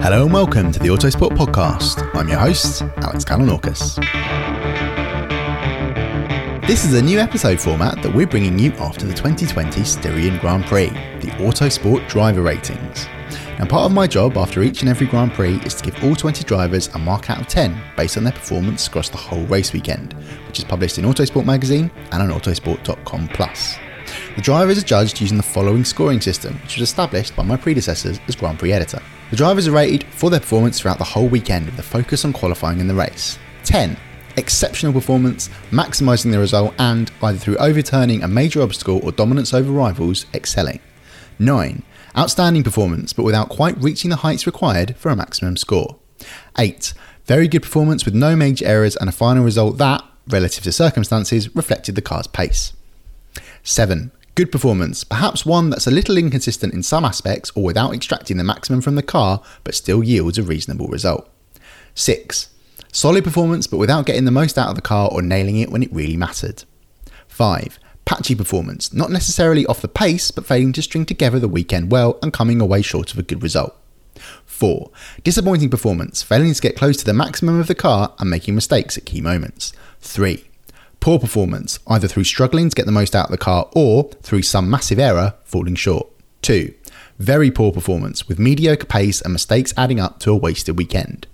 Hello and welcome to the Autosport Podcast. I'm your host, Alex Kalinauckas. This is a new episode format that we're bringing you after the 2020 Styrian Grand Prix, the Autosport driver ratings. Now, part of my job after each and every Grand Prix is to give all 20 drivers a mark out of 10 based on their performance across the whole race weekend, which is published in Autosport magazine and on autosport.com. Plus. The drivers are judged using the following scoring system, which was established by my predecessors as Grand Prix editor. The drivers are rated for their performance throughout the whole weekend with a focus on qualifying in the race. 10. Exceptional performance, maximising the result, and either through overturning a major obstacle or dominance over rivals, excelling. 9. Outstanding performance, but without quite reaching the heights required for a maximum score. 8. Very good performance with no major errors and a final result that, relative to circumstances, reflected the car's pace. 7. Good performance, perhaps one that's a little inconsistent in some aspects or without extracting the maximum from the car, but still yields a reasonable result. 6. Solid performance, but without getting the most out of the car or nailing it when it really mattered. 5. Patchy performance, not necessarily off the pace, but failing to string together the weekend well and coming away short of a good result. 4. Disappointing performance, failing to get close to the maximum of the car and making mistakes at key moments. 3. Poor performance, either through struggling to get the most out of the car or through some massive error falling short. 2. Very poor performance, with mediocre pace and mistakes adding up to a wasted weekend.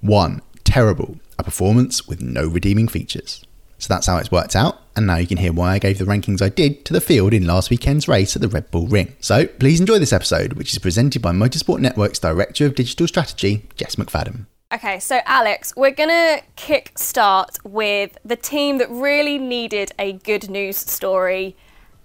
1. Terrible, a performance with no redeeming features. So that's how it's worked out, and now you can hear why I gave the rankings I did to the field in last weekend's race at the Red Bull Ring. So please enjoy this episode, which is presented by Motorsport Network's Director of Digital Strategy, Jess McFadden. Okay, so Alex, we're gonna kick start with the team that really needed a good news story,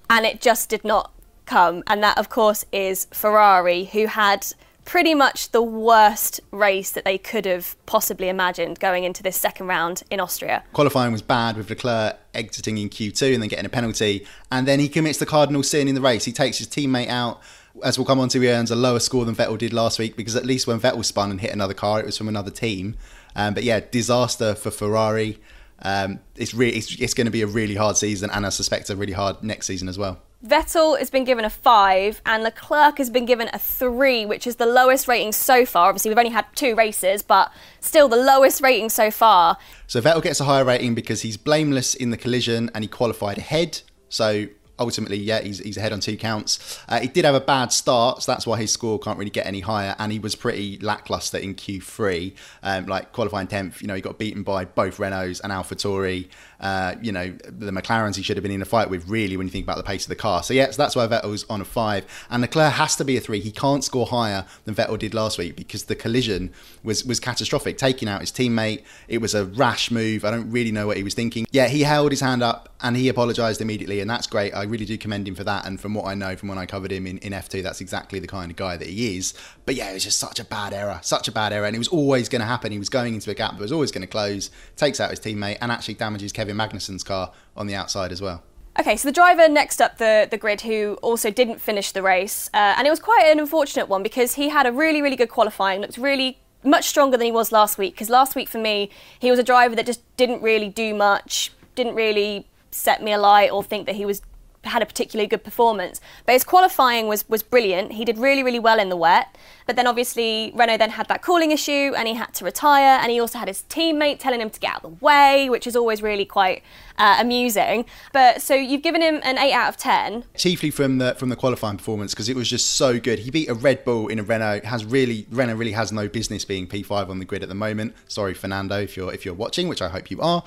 and it just did not come. And that, of course, is Ferrari, who had pretty much the worst race that they could have possibly imagined going into this second round in Austria. Qualifying was bad with Leclerc exiting in Q2 and then getting a penalty, and then he commits the cardinal sin in the race. He takes his teammate out. As we'll come on to, he earns a lower score than Vettel did last week because at least when Vettel spun and hit another car, it was from another team. Um, but yeah, disaster for Ferrari. Um, it's, re- it's, it's going to be a really hard season, and I suspect a really hard next season as well. Vettel has been given a five, and Leclerc has been given a three, which is the lowest rating so far. Obviously, we've only had two races, but still the lowest rating so far. So Vettel gets a higher rating because he's blameless in the collision and he qualified ahead. So ultimately, yeah, he's, he's ahead on two counts. Uh, he did have a bad start, so that's why his score can't really get any higher. And he was pretty lackluster in Q3, um, like qualifying 10th. You know, he got beaten by both Renaults and AlphaTauri. Uh, you know, the McLarens he should have been in a fight with, really, when you think about the pace of the car. So, yeah, so that's why Vettel's on a five. And Leclerc has to be a three. He can't score higher than Vettel did last week because the collision was, was catastrophic, taking out his teammate. It was a rash move. I don't really know what he was thinking. Yeah, he held his hand up and he apologised immediately, and that's great. I really do commend him for that. And from what I know from when I covered him in, in F2, that's exactly the kind of guy that he is. But yeah, it was just such a bad error, such a bad error, and it was always going to happen. He was going into a gap that was always going to close, takes out his teammate, and actually damages Kevin Magnussen's car on the outside as well. Okay, so the driver next up the, the grid who also didn't finish the race, uh, and it was quite an unfortunate one because he had a really, really good qualifying, looked really much stronger than he was last week. Because last week for me, he was a driver that just didn't really do much, didn't really set me alight or think that he was had a particularly good performance. But his qualifying was was brilliant. He did really really well in the wet. But then obviously Renault then had that cooling issue and he had to retire. And he also had his teammate telling him to get out of the way, which is always really quite uh, amusing. But so you've given him an eight out of ten, chiefly from the from the qualifying performance because it was just so good. He beat a Red Bull in a Renault. Has really Renault really has no business being P5 on the grid at the moment. Sorry, Fernando, if you're if you're watching, which I hope you are.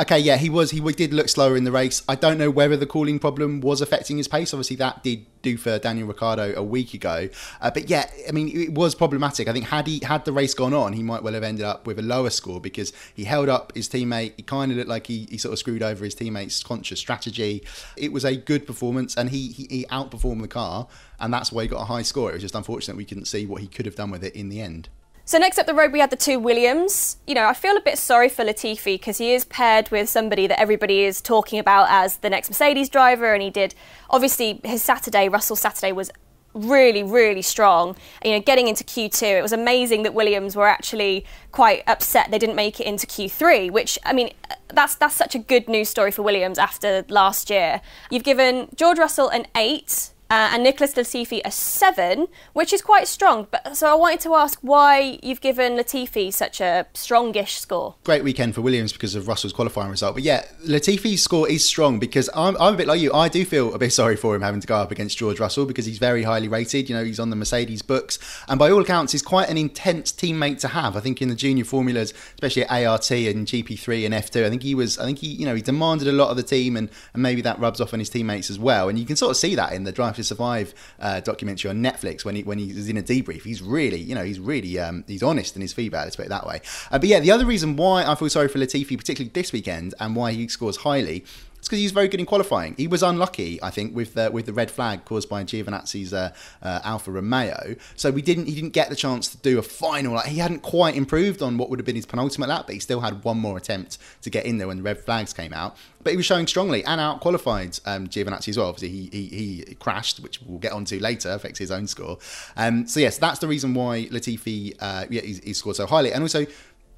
Okay, yeah, he was he did look slower in the race. I don't know whether the cooling problem was affecting his pace. Obviously, that did do for Daniel Ricciardo a week ago. Uh, but yeah, I mean, it was problematic. I think had he had the race gone on, he might well have ended up with a lower score because he held up his teammate. He kind of looked like he, he sort of screwed over his teammate's conscious strategy. It was a good performance, and he, he, he outperformed the car, and that's why he got a high score. It was just unfortunate we couldn't see what he could have done with it in the end. So next up the road we had the two Williams. You know, I feel a bit sorry for Latifi because he is paired with somebody that everybody is talking about as the next Mercedes driver, and he did obviously his Saturday, Russell Saturday was really, really strong. You know, getting into Q2, it was amazing that Williams were actually quite upset they didn't make it into Q3. Which I mean, that's that's such a good news story for Williams after last year. You've given George Russell an eight uh, and Nicholas Latifi a seven, which is quite strong. But so I wanted to ask why you've given Latifi such a strongish score. Great weekend for Williams because of Russell's qualifying result. But yeah, Latifi's score is strong because I'm, I'm a bit like you. I do feel a bit sorry for him having to go up against George Russell because he's very highly rated. You know, he's on the Mercedes books, and by all accounts, he's quite an intense teammate to have. I think in the junior formulas, especially at ART and GP3 and F2, I think he was. I think he, you know, he demanded a lot of the team, and, and maybe that rubs off on his teammates as well. And you can sort of see that in the drive to survive uh, documentary on Netflix when he when he's in a debrief. He's really, you know, he's really um, he's honest in his feedback. Let's put it that way. Uh, but yeah, the other reason why I feel sorry for Latifi, particularly this weekend, and why he scores highly it's because he's very good in qualifying. He was unlucky, I think, with the, with the red flag caused by Giovinazzi's uh, uh, Alfa Romeo. So we didn't he didn't get the chance to do a final. Like, he hadn't quite improved on what would have been his penultimate lap, but he still had one more attempt to get in there when the red flags came out. But he was showing strongly and out qualified um, Giovinazzi as well. Obviously, he, he, he crashed, which we'll get onto later, affects his own score. Um, so yes, that's the reason why Latifi uh, yeah, he, he scored so highly, and also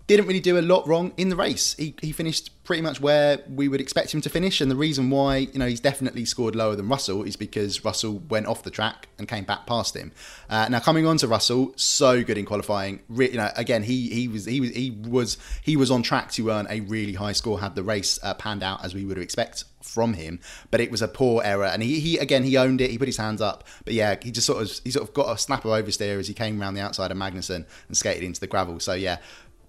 didn't really do a lot wrong in the race. He, he finished pretty much where we would expect him to finish, and the reason why you know he's definitely scored lower than Russell is because Russell went off the track and came back past him. Uh, now coming on to Russell, so good in qualifying. Re- you know, again he he was he was he was he was on track to earn a really high score had the race uh, panned out as we would expect from him, but it was a poor error, and he, he again he owned it. He put his hands up, but yeah, he just sort of he sort of got a snap of oversteer as he came around the outside of Magnussen and skated into the gravel. So yeah,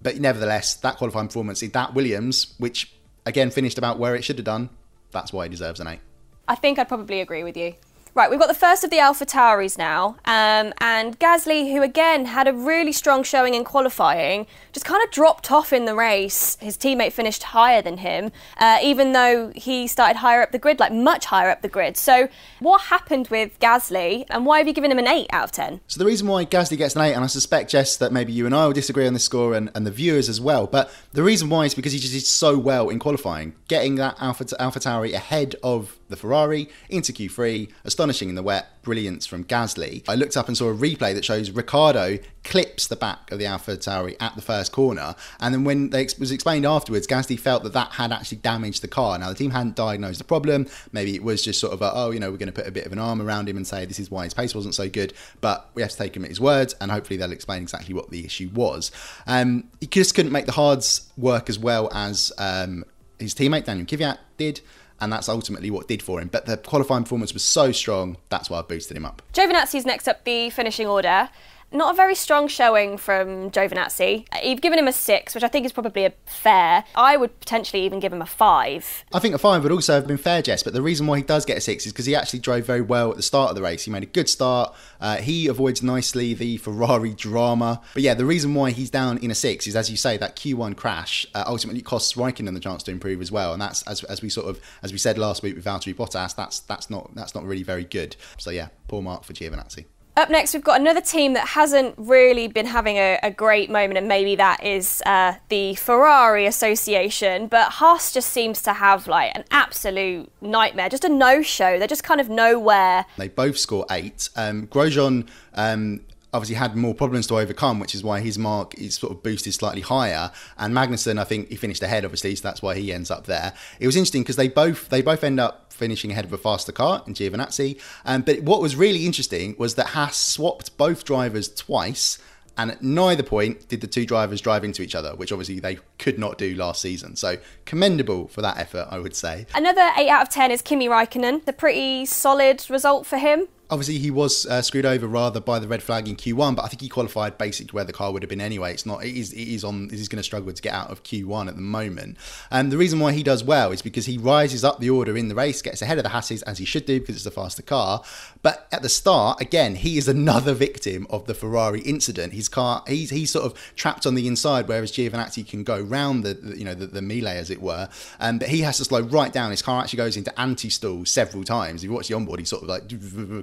but nevertheless, that qualifying performance, that Williams, which again finished about where it should have done, that's why he deserves an eight. I think I'd probably agree with you. Right, we've got the first of the Alpha Tauris now, um, and Gasly, who again had a really strong showing in qualifying, just kind of dropped off in the race. His teammate finished higher than him, uh, even though he started higher up the grid, like much higher up the grid. So, what happened with Gasly, and why have you given him an 8 out of 10? So, the reason why Gasly gets an 8, and I suspect, Jess, that maybe you and I will disagree on this score and, and the viewers as well, but the reason why is because he just did so well in qualifying, getting that Alpha, Alpha Tauri ahead of the Ferrari into Q3, astonishing in the wet, brilliance from Gasly. I looked up and saw a replay that shows Ricciardo clips the back of the Alpha Tauri at the first corner, and then when they was explained afterwards, Gasly felt that that had actually damaged the car. Now the team hadn't diagnosed the problem. Maybe it was just sort of a, oh, you know, we're going to put a bit of an arm around him and say this is why his pace wasn't so good. But we have to take him at his words, and hopefully they'll explain exactly what the issue was. Um, he just couldn't make the hards work as well as um, his teammate Daniel Kvyat did. And that's ultimately what did for him. But the qualifying performance was so strong, that's why I boosted him up. Giovinazzi's next up the finishing order. Not a very strong showing from Giovinazzi. You've given him a six, which I think is probably a fair. I would potentially even give him a five. I think a five would also have been fair, Jess. But the reason why he does get a six is because he actually drove very well at the start of the race. He made a good start. Uh, he avoids nicely the Ferrari drama. But yeah, the reason why he's down in a six is, as you say, that Q1 crash uh, ultimately costs Raikkonen the chance to improve as well. And that's as, as we sort of as we said last week with Valtteri Bottas. That's that's not that's not really very good. So yeah, poor mark for Giovinazzi. Up next, we've got another team that hasn't really been having a, a great moment, and maybe that is uh, the Ferrari Association. But Haas just seems to have like an absolute nightmare, just a no show. They're just kind of nowhere. They both score eight. Um, Grosjean um, obviously had more problems to overcome, which is why his mark is sort of boosted slightly higher. And Magnussen, I think he finished ahead, obviously, so that's why he ends up there. It was interesting because they both they both end up finishing ahead of a faster car in Giovinazzi. Um, but what was really interesting was that Haas swapped both drivers twice. And at neither point did the two drivers drive into each other, which obviously they could not do last season. So commendable for that effort, I would say. Another 8 out of 10 is Kimi Raikkonen. A pretty solid result for him obviously he was uh, screwed over rather by the red flag in Q1, but I think he qualified basically where the car would have been anyway. It's not. It is. It is on. He's going to struggle to get out of Q1 at the moment. And the reason why he does well is because he rises up the order in the race, gets ahead of the Hasses as he should do because it's a faster car. But at the start, again, he is another victim of the Ferrari incident. His car, he's he's sort of trapped on the inside, whereas Giovinazzi can go round the, the you know the, the melee as it were. Um, but he has to slow right down. His car actually goes into anti-stall several times. If you watch the onboard, he's sort of like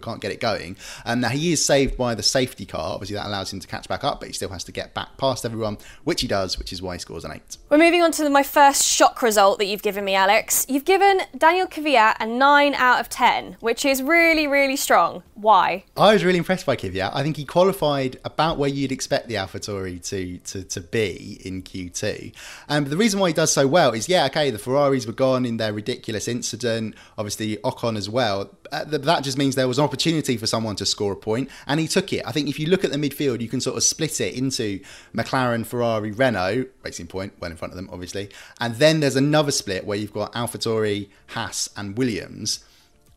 can't get it going. And now he is saved by the safety car. Obviously, that allows him to catch back up, but he still has to get back past everyone, which he does, which is why he scores an eight. We're moving on to my first shock result that you've given me, Alex. You've given Daniel Kvyat a nine out of ten, which is really, really strong. Why? I was really impressed by Kvyat. I think he qualified about where you'd expect the AlphaTauri to to, to be in Q2. Um, the reason why he does so well is, yeah, okay, the Ferraris were gone in their ridiculous incident. Obviously, Ocon as well. Uh, that just means there was an opportunity for someone to score a point, and he took it. I think if you look at the midfield, you can sort of split it into McLaren, Ferrari, Renault, Racing Point, well in front of them, obviously, and then there's another split where you've got AlphaTauri, Haas, and Williams.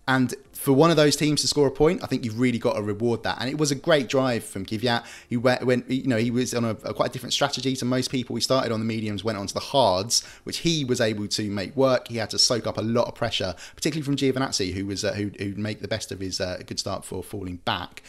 And for one of those teams to score a point, I think you've really got to reward that. And it was a great drive from Kvyat. He went, went you know, he was on a, a, quite a different strategy to most people. He started on the mediums, went on to the hards, which he was able to make work. He had to soak up a lot of pressure, particularly from Giovinazzi, who was uh, who who make the best of his uh, good start for falling back.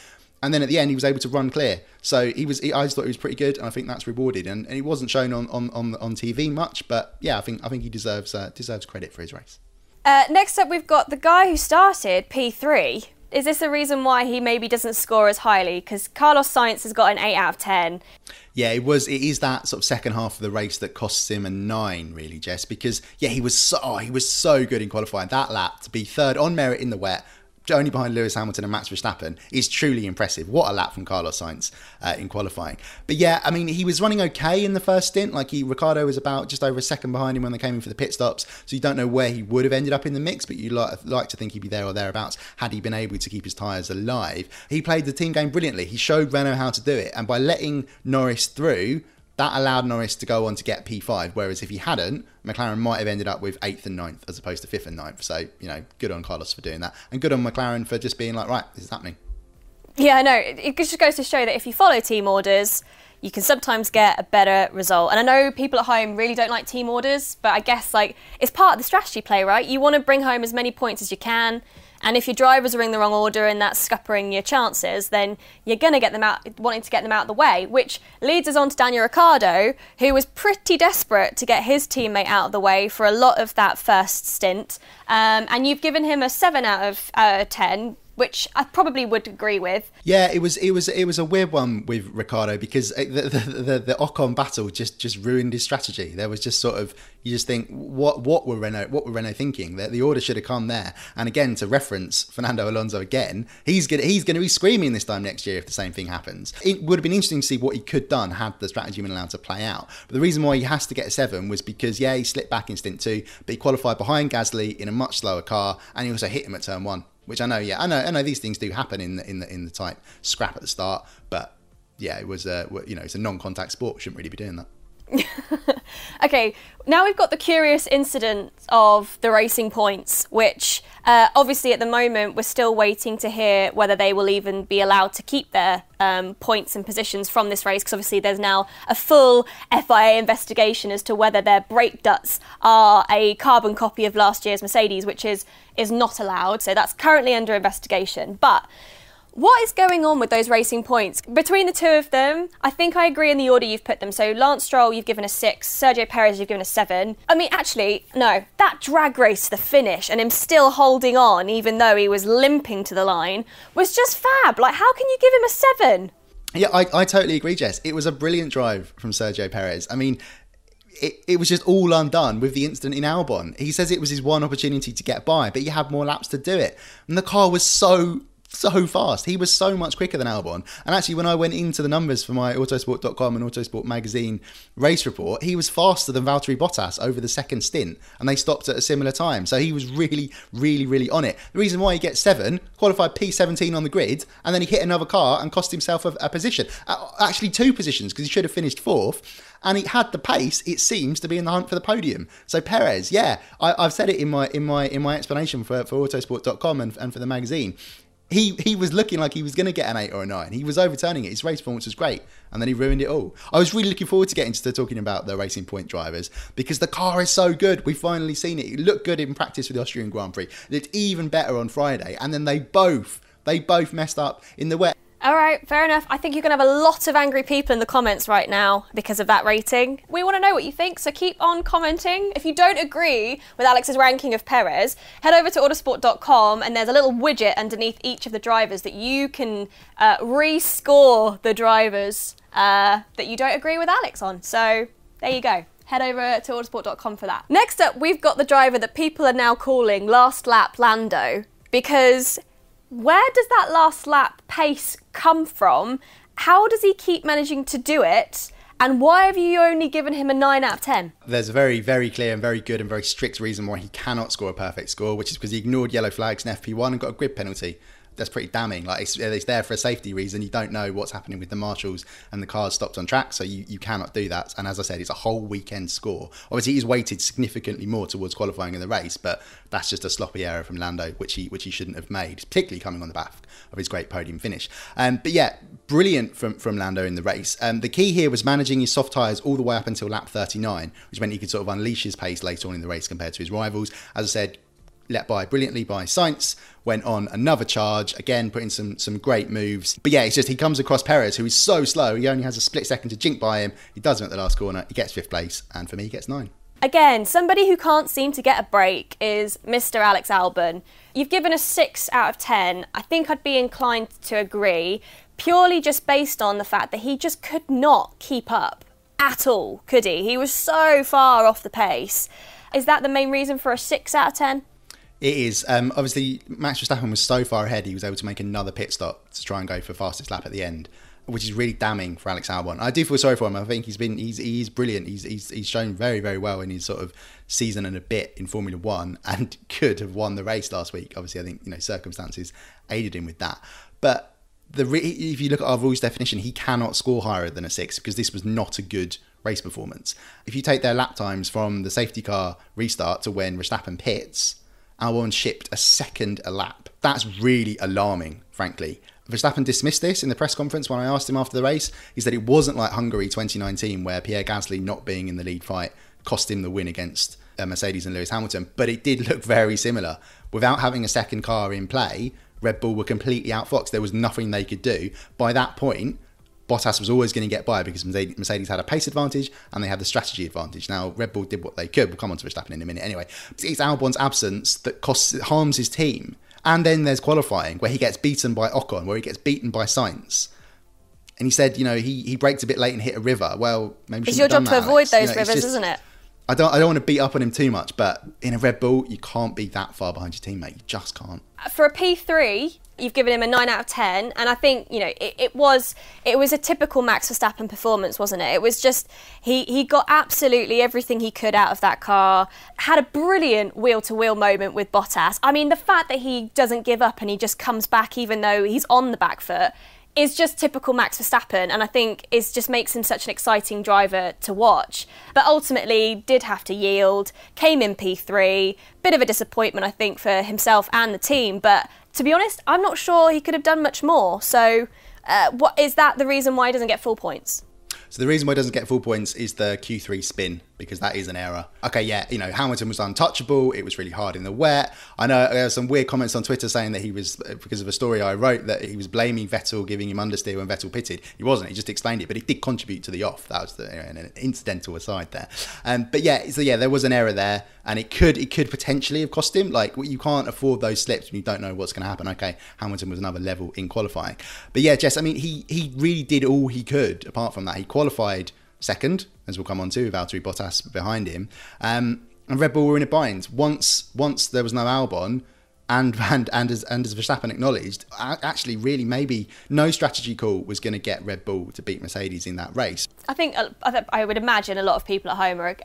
And then at the end, he was able to run clear. So he was. He, I just thought he was pretty good, and I think that's rewarded. And, and he wasn't shown on, on, on, on TV much, but yeah, I think I think he deserves uh, deserves credit for his race. Uh, next up, we've got the guy who started P3. Is this the reason why he maybe doesn't score as highly? Because Carlos Sainz has got an 8 out of 10. Yeah, it was. It is that sort of second half of the race that costs him a nine, really, Jess. Because yeah, he was so oh, he was so good in qualifying that lap to be third on merit in the wet, only behind Lewis Hamilton and Max Verstappen, is truly impressive. What a lap from Carlos Sainz uh, in qualifying. But yeah, I mean, he was running okay in the first stint. Like he, Ricciardo was about just over a second behind him when they came in for the pit stops. So you don't know where he would have ended up in the mix, but you like, like to think he'd be there or thereabouts had he been able to keep his tyres alive. He played the team game brilliantly. He showed Renault how to do it, and by letting Norris through that allowed Norris to go on to get P5, whereas if he hadn't, McLaren might have ended up with eighth and ninth as opposed to fifth and ninth. So, you know, good on Carlos for doing that. And good on McLaren for just being like, right, this is happening. Yeah, I know. It just goes to show that if you follow team orders, you can sometimes get a better result. And I know people at home really don't like team orders, but I guess like it's part of the strategy play, right? You want to bring home as many points as you can. And if your drivers are in the wrong order and that's scuppering your chances, then you're going to get them out, wanting to get them out of the way, which leads us on to Daniel Ricciardo, who was pretty desperate to get his teammate out of the way for a lot of that first stint. Um, and you've given him a 7 out of uh, 10 which I probably would agree with. Yeah, it was it was it was a weird one with Ricciardo because eh, the the, the, the Ocon battle just just ruined his strategy. There was just sort of you just think what what were Renault what were Renault thinking that the order should have come there. And again to reference Fernando Alonso again, he's gonna he's gonna be screaming this time next year if the same thing happens. It would have been interesting to see what he could done had the strategy been allowed to play out. But the reason why he has to get a seven was because yeah he slipped back in stint two, but he qualified behind Gasly in a much slower car, and he also hit him at turn one which I know, yeah, I know, I know these things do happen in the in the in the type scrap at the start, but yeah, it was a you know it's a non-contact sport. Shouldn't really be doing that. okay, now we've got the curious incident of the racing points, which uh, obviously at the moment we're still waiting to hear whether they will even be allowed to keep their um, points and positions from this race, because obviously there's now a full FIA investigation as to whether their brake ducts are a carbon copy of last year's Mercedes, which is is not allowed. So that's currently under investigation, but what is going on with those racing points? Between the two of them, I think I agree in the order you've put them. So Lance Stroll, you've given a six. Sergio Perez, you've given a seven. I mean, actually, no. That drag race, to the finish, and him still holding on, even though he was limping to the line, was just fab. Like, how can you give him a seven? Yeah, I, I totally agree, Jess. It was a brilliant drive from Sergio Perez. I mean, it, it was just all undone with the incident in Albon. He says it was his one opportunity to get by, but he had more laps to do it. And the car was so so fast. He was so much quicker than Albon. And actually, when I went into the numbers for my Autosport.com and Autosport magazine race report, he was faster than Valtteri Bottas over the second stint, and they stopped at a similar time. So he was really, really, really on it. The reason why he gets seven, qualified P17 on the grid, and then he hit another car and cost himself a, a position. Actually, two positions because he should have finished fourth. And he had the pace, it seems, to be in the hunt for the podium. So Perez, yeah, I, have said it in my in my in my explanation for, for Autosport.com and, and for the magazine he he was looking like he was going to get an eight or a nine. He was overturning it. His race performance was great, and then he ruined it all. I was really looking forward to getting to talking about the Racing Point drivers because the car is so good. We've finally seen it. It looked good in practice for the Austrian Grand Prix. It looked even better on Friday, and then they both they both messed up in the wet. All right, fair enough. I think you're going to have a lot of angry people in the comments right now because of that rating. We want to know what you think, so keep on commenting. If you don't agree with Alex's ranking of Perez, head over to autosport.com and there's a little widget underneath each of the drivers that you can uh, rescore the drivers uh, that you don't agree with Alex on. So there you go head over to autosport.com for that. Next up, we've got the driver that people are now calling last lap Lando because where does that last lap pace come from? How does he keep managing to do it? And why have you only given him a 9 out of 10? There's a very, very clear and very good and very strict reason why he cannot score a perfect score, which is because he ignored yellow flags in FP1 and got a grid penalty that's pretty damning. Like it's, it's, there for a safety reason. You don't know what's happening with the marshals and the cars stopped on track, so you, you cannot do that. And as I said, it's a whole weekend score. Obviously, he's weighted significantly more towards qualifying in the race, but that's just a sloppy error from Lando, which he which he shouldn't have made, particularly coming on the back of his great podium finish. Um, but yeah, brilliant from from Lando in the race. Um, the key here was managing his soft tyres all the way up until lap 39, which meant he could sort of unleash his pace later on in the race compared to his rivals. As I said, let by brilliantly by Sainz, went on another charge, again putting some some great moves. But yeah, it's just he comes across Perez, who is so slow, he only has a split second to jink by him. He does it at the last corner, he gets fifth place, and for me, he gets nine. Again, somebody who can't seem to get a break is Mr. Alex Albon. You've given a 6 out of 10. I think I'd be inclined to agree, purely just based on the fact that he just could not keep up at all, could he? He was so far off the pace. Is that the main reason for a 6 out of 10? It is. Um, obviously, Max Verstappen was so far ahead, he was able to make another pit stop to try and go for fastest lap at the end, which is really damning for Alex Albon. I do feel sorry for him. I think he's been he's he's brilliant. He's he's he's shown very very well in his sort of season and a bit in Formula One, and could have won the race last week. Obviously, I think you know circumstances aided him with that, but. The re- if you look at our rules definition, he cannot score higher than a six because this was not a good race performance. If you take their lap times from the safety car restart to when Verstappen pits, Albon shipped a second a lap. That's really alarming, frankly. Verstappen dismissed this in the press conference when I asked him after the race. He said it wasn't like Hungary 2019, where Pierre Gasly not being in the lead fight cost him the win against uh, Mercedes and Lewis Hamilton, but it did look very similar. Without having a second car in play, Red Bull were completely outfoxed. There was nothing they could do. By that point, Bottas was always going to get by because Mercedes had a pace advantage and they had the strategy advantage. Now, Red Bull did what they could. We'll come on to Verstappen in a minute anyway. It's Albon's absence that costs harms his team. And then there's qualifying where he gets beaten by Ocon, where he gets beaten by Sainz. And he said, you know, he, he braked a bit late and hit a river. Well, maybe it's your job to avoid Alex. those you know, rivers, just, isn't it? I don't I don't want to beat up on him too much, but in a Red Bull, you can't be that far behind your teammate. You just can't. For a P3, you've given him a 9 out of 10 and i think you know it, it, was it was a typical max verstappen performance wasn't it it was just he he got absolutely everything he could out of that car had a brilliant wheel to wheel moment with bottas i mean the fact that he doesn't give up and he just comes back even though he's on the back foot is just typical Max Verstappen, and I think it just makes him such an exciting driver to watch. But ultimately, did have to yield, came in P3. Bit of a disappointment, I think, for himself and the team. But to be honest, I'm not sure he could have done much more. So, uh, what is that the reason why he doesn't get full points? So the reason why it doesn't get full points is the Q3 spin because that is an error. Okay, yeah, you know Hamilton was untouchable. It was really hard in the wet. I know there are some weird comments on Twitter saying that he was uh, because of a story I wrote that he was blaming Vettel, giving him understeer when Vettel pitted. He wasn't. He just explained it, but he did contribute to the off. That was the, uh, an incidental aside there. Um, but yeah, so yeah, there was an error there, and it could it could potentially have cost him. Like you can't afford those slips when you don't know what's going to happen. Okay, Hamilton was another level in qualifying, but yeah, Jess. I mean, he he really did all he could. Apart from that, he qualified second, as we'll come on to, with Valtteri Bottas behind him. Um, and Red Bull were in a bind. Once once there was no Albon, and and and as and as Verstappen acknowledged, actually, really, maybe no strategy call was going to get Red Bull to beat Mercedes in that race. I think I would imagine a lot of people at home are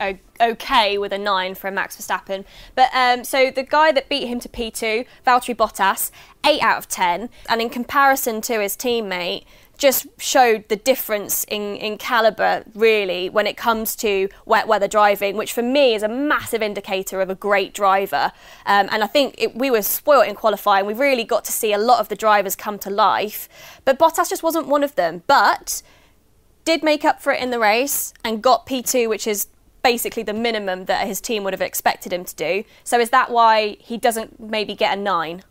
okay with a nine for Max Verstappen. But um, so the guy that beat him to P2, Valtteri Bottas, eight out of ten, and in comparison to his teammate just showed the difference in, in caliber, really, when it comes to wet weather driving, which for me is a massive indicator of a great driver. Um, and I think it, we were spoilt in qualifying. We really got to see a lot of the drivers come to life. But Bottas just wasn't one of them. But did make up for it in the race and got P2, which is basically the minimum that his team would have expected him to do. So is that why he doesn't maybe get a nine?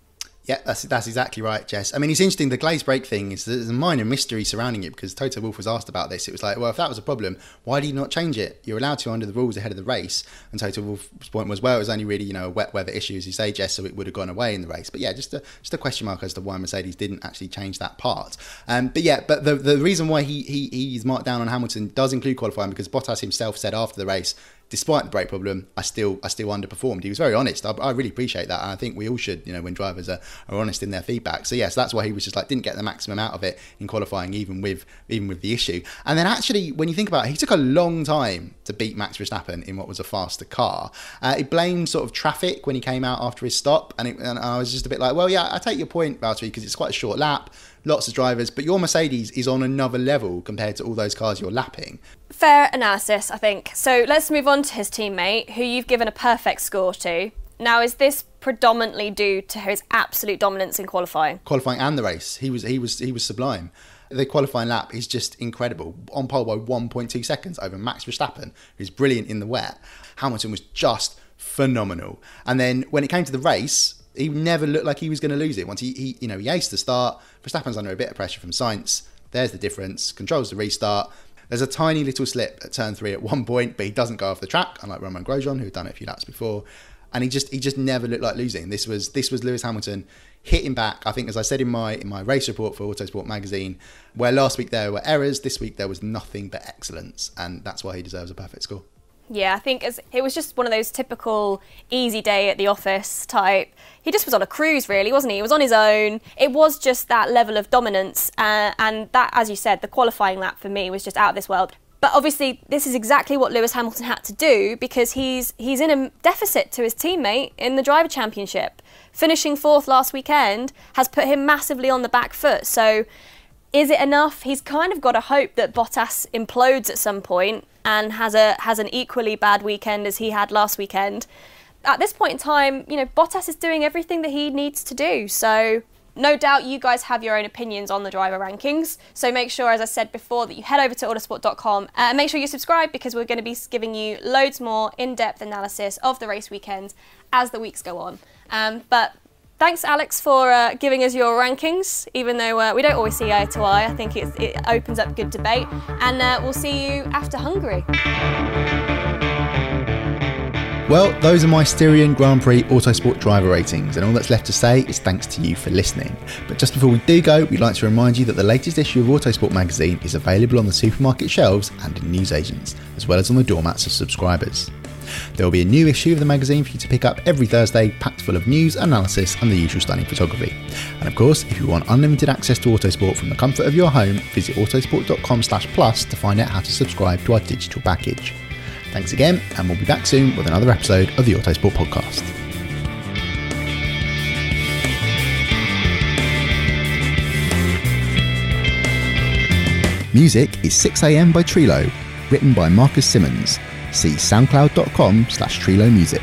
Yeah, that's that's exactly right, Jess. I mean, it's interesting. The glaze brake thing is there's a minor mystery surrounding it because Toto Wolff was asked about this. It was like, well, if that was a problem, why did you not change it? You're allowed to under the rules ahead of the race. And Toto Wolff's point was, well, it was only really you know a wet weather issue, as you say, Jess, so it would have gone away in the race. But yeah, just a just a question mark as to why Mercedes didn't actually change that part. Um, but yeah, but the the reason why he he he's marked down on Hamilton does include qualifying because Bottas himself said after the race despite the brake problem, I still I still underperformed. He was very honest. I, I really appreciate that, and I think we all should, you know, when drivers are, are honest in their feedback. So yes, that's why he was just like didn't get the maximum out of it in qualifying, even with even with the issue. And then actually, when you think about it, he took a long time to beat Max Verstappen in what was a faster car. Uh, he blamed sort of traffic when he came out after his stop, and, it, and I was just a bit like, well, yeah, I take your point, Valtteri, because it's quite a short lap lots of drivers, but your Mercedes is on another level compared to all those cars you're lapping. Fair analysis, I think. So let's move on to his teammate, who you've given a perfect score to. Now, is this predominantly due to his absolute dominance in qualifying? Qualifying and the race, he was he was he was sublime. The qualifying lap is just incredible. On pole by 1.2 seconds over Max Verstappen, who's brilliant in the wet. Hamilton was just phenomenal. And then when it came to the race, he never looked like he was going to lose it. Once he, he, you know, he aced the start. Verstappen's under a bit of pressure from Sainz. There's the difference. Controls the restart. There's a tiny little slip at turn three at one point, but he doesn't go off the track, unlike Romain Grosjean, who'd done it a few laps before. And he just he just never looked like losing. This was this was Lewis Hamilton hitting back. I think, as I said in my in my race report for Autosport magazine, where last week there were errors, this week there was nothing but excellence, and that's why he deserves a perfect score. Yeah, I think it was just one of those typical easy day at the office type. He just was on a cruise, really, wasn't he? He was on his own. It was just that level of dominance, uh, and that, as you said, the qualifying lap for me was just out of this world. But obviously, this is exactly what Lewis Hamilton had to do because he's he's in a deficit to his teammate in the driver championship. Finishing fourth last weekend has put him massively on the back foot. So is it enough? He's kind of got a hope that Bottas implodes at some point and has a has an equally bad weekend as he had last weekend. At this point in time, you know, Bottas is doing everything that he needs to do. So no doubt you guys have your own opinions on the driver rankings. So make sure, as I said before, that you head over to autosport.com and make sure you subscribe because we're going to be giving you loads more in depth analysis of the race weekend as the weeks go on. Um, but Thanks, Alex, for uh, giving us your rankings, even though uh, we don't always see eye to eye. I think it opens up good debate. And uh, we'll see you after Hungary. Well, those are my Styrian Grand Prix Autosport driver ratings, and all that's left to say is thanks to you for listening. But just before we do go, we'd like to remind you that the latest issue of Autosport magazine is available on the supermarket shelves and in newsagents, as well as on the doormats of subscribers. There will be a new issue of the magazine for you to pick up every Thursday, packed full of news, analysis, and the usual stunning photography. And of course, if you want unlimited access to Autosport from the comfort of your home, visit autosport.com/plus to find out how to subscribe to our digital package. Thanks again, and we'll be back soon with another episode of the Autosport podcast. Music is 6am by Trilo, written by Marcus Simmons. See soundcloud.com slash Trilo Music.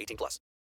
18 plus.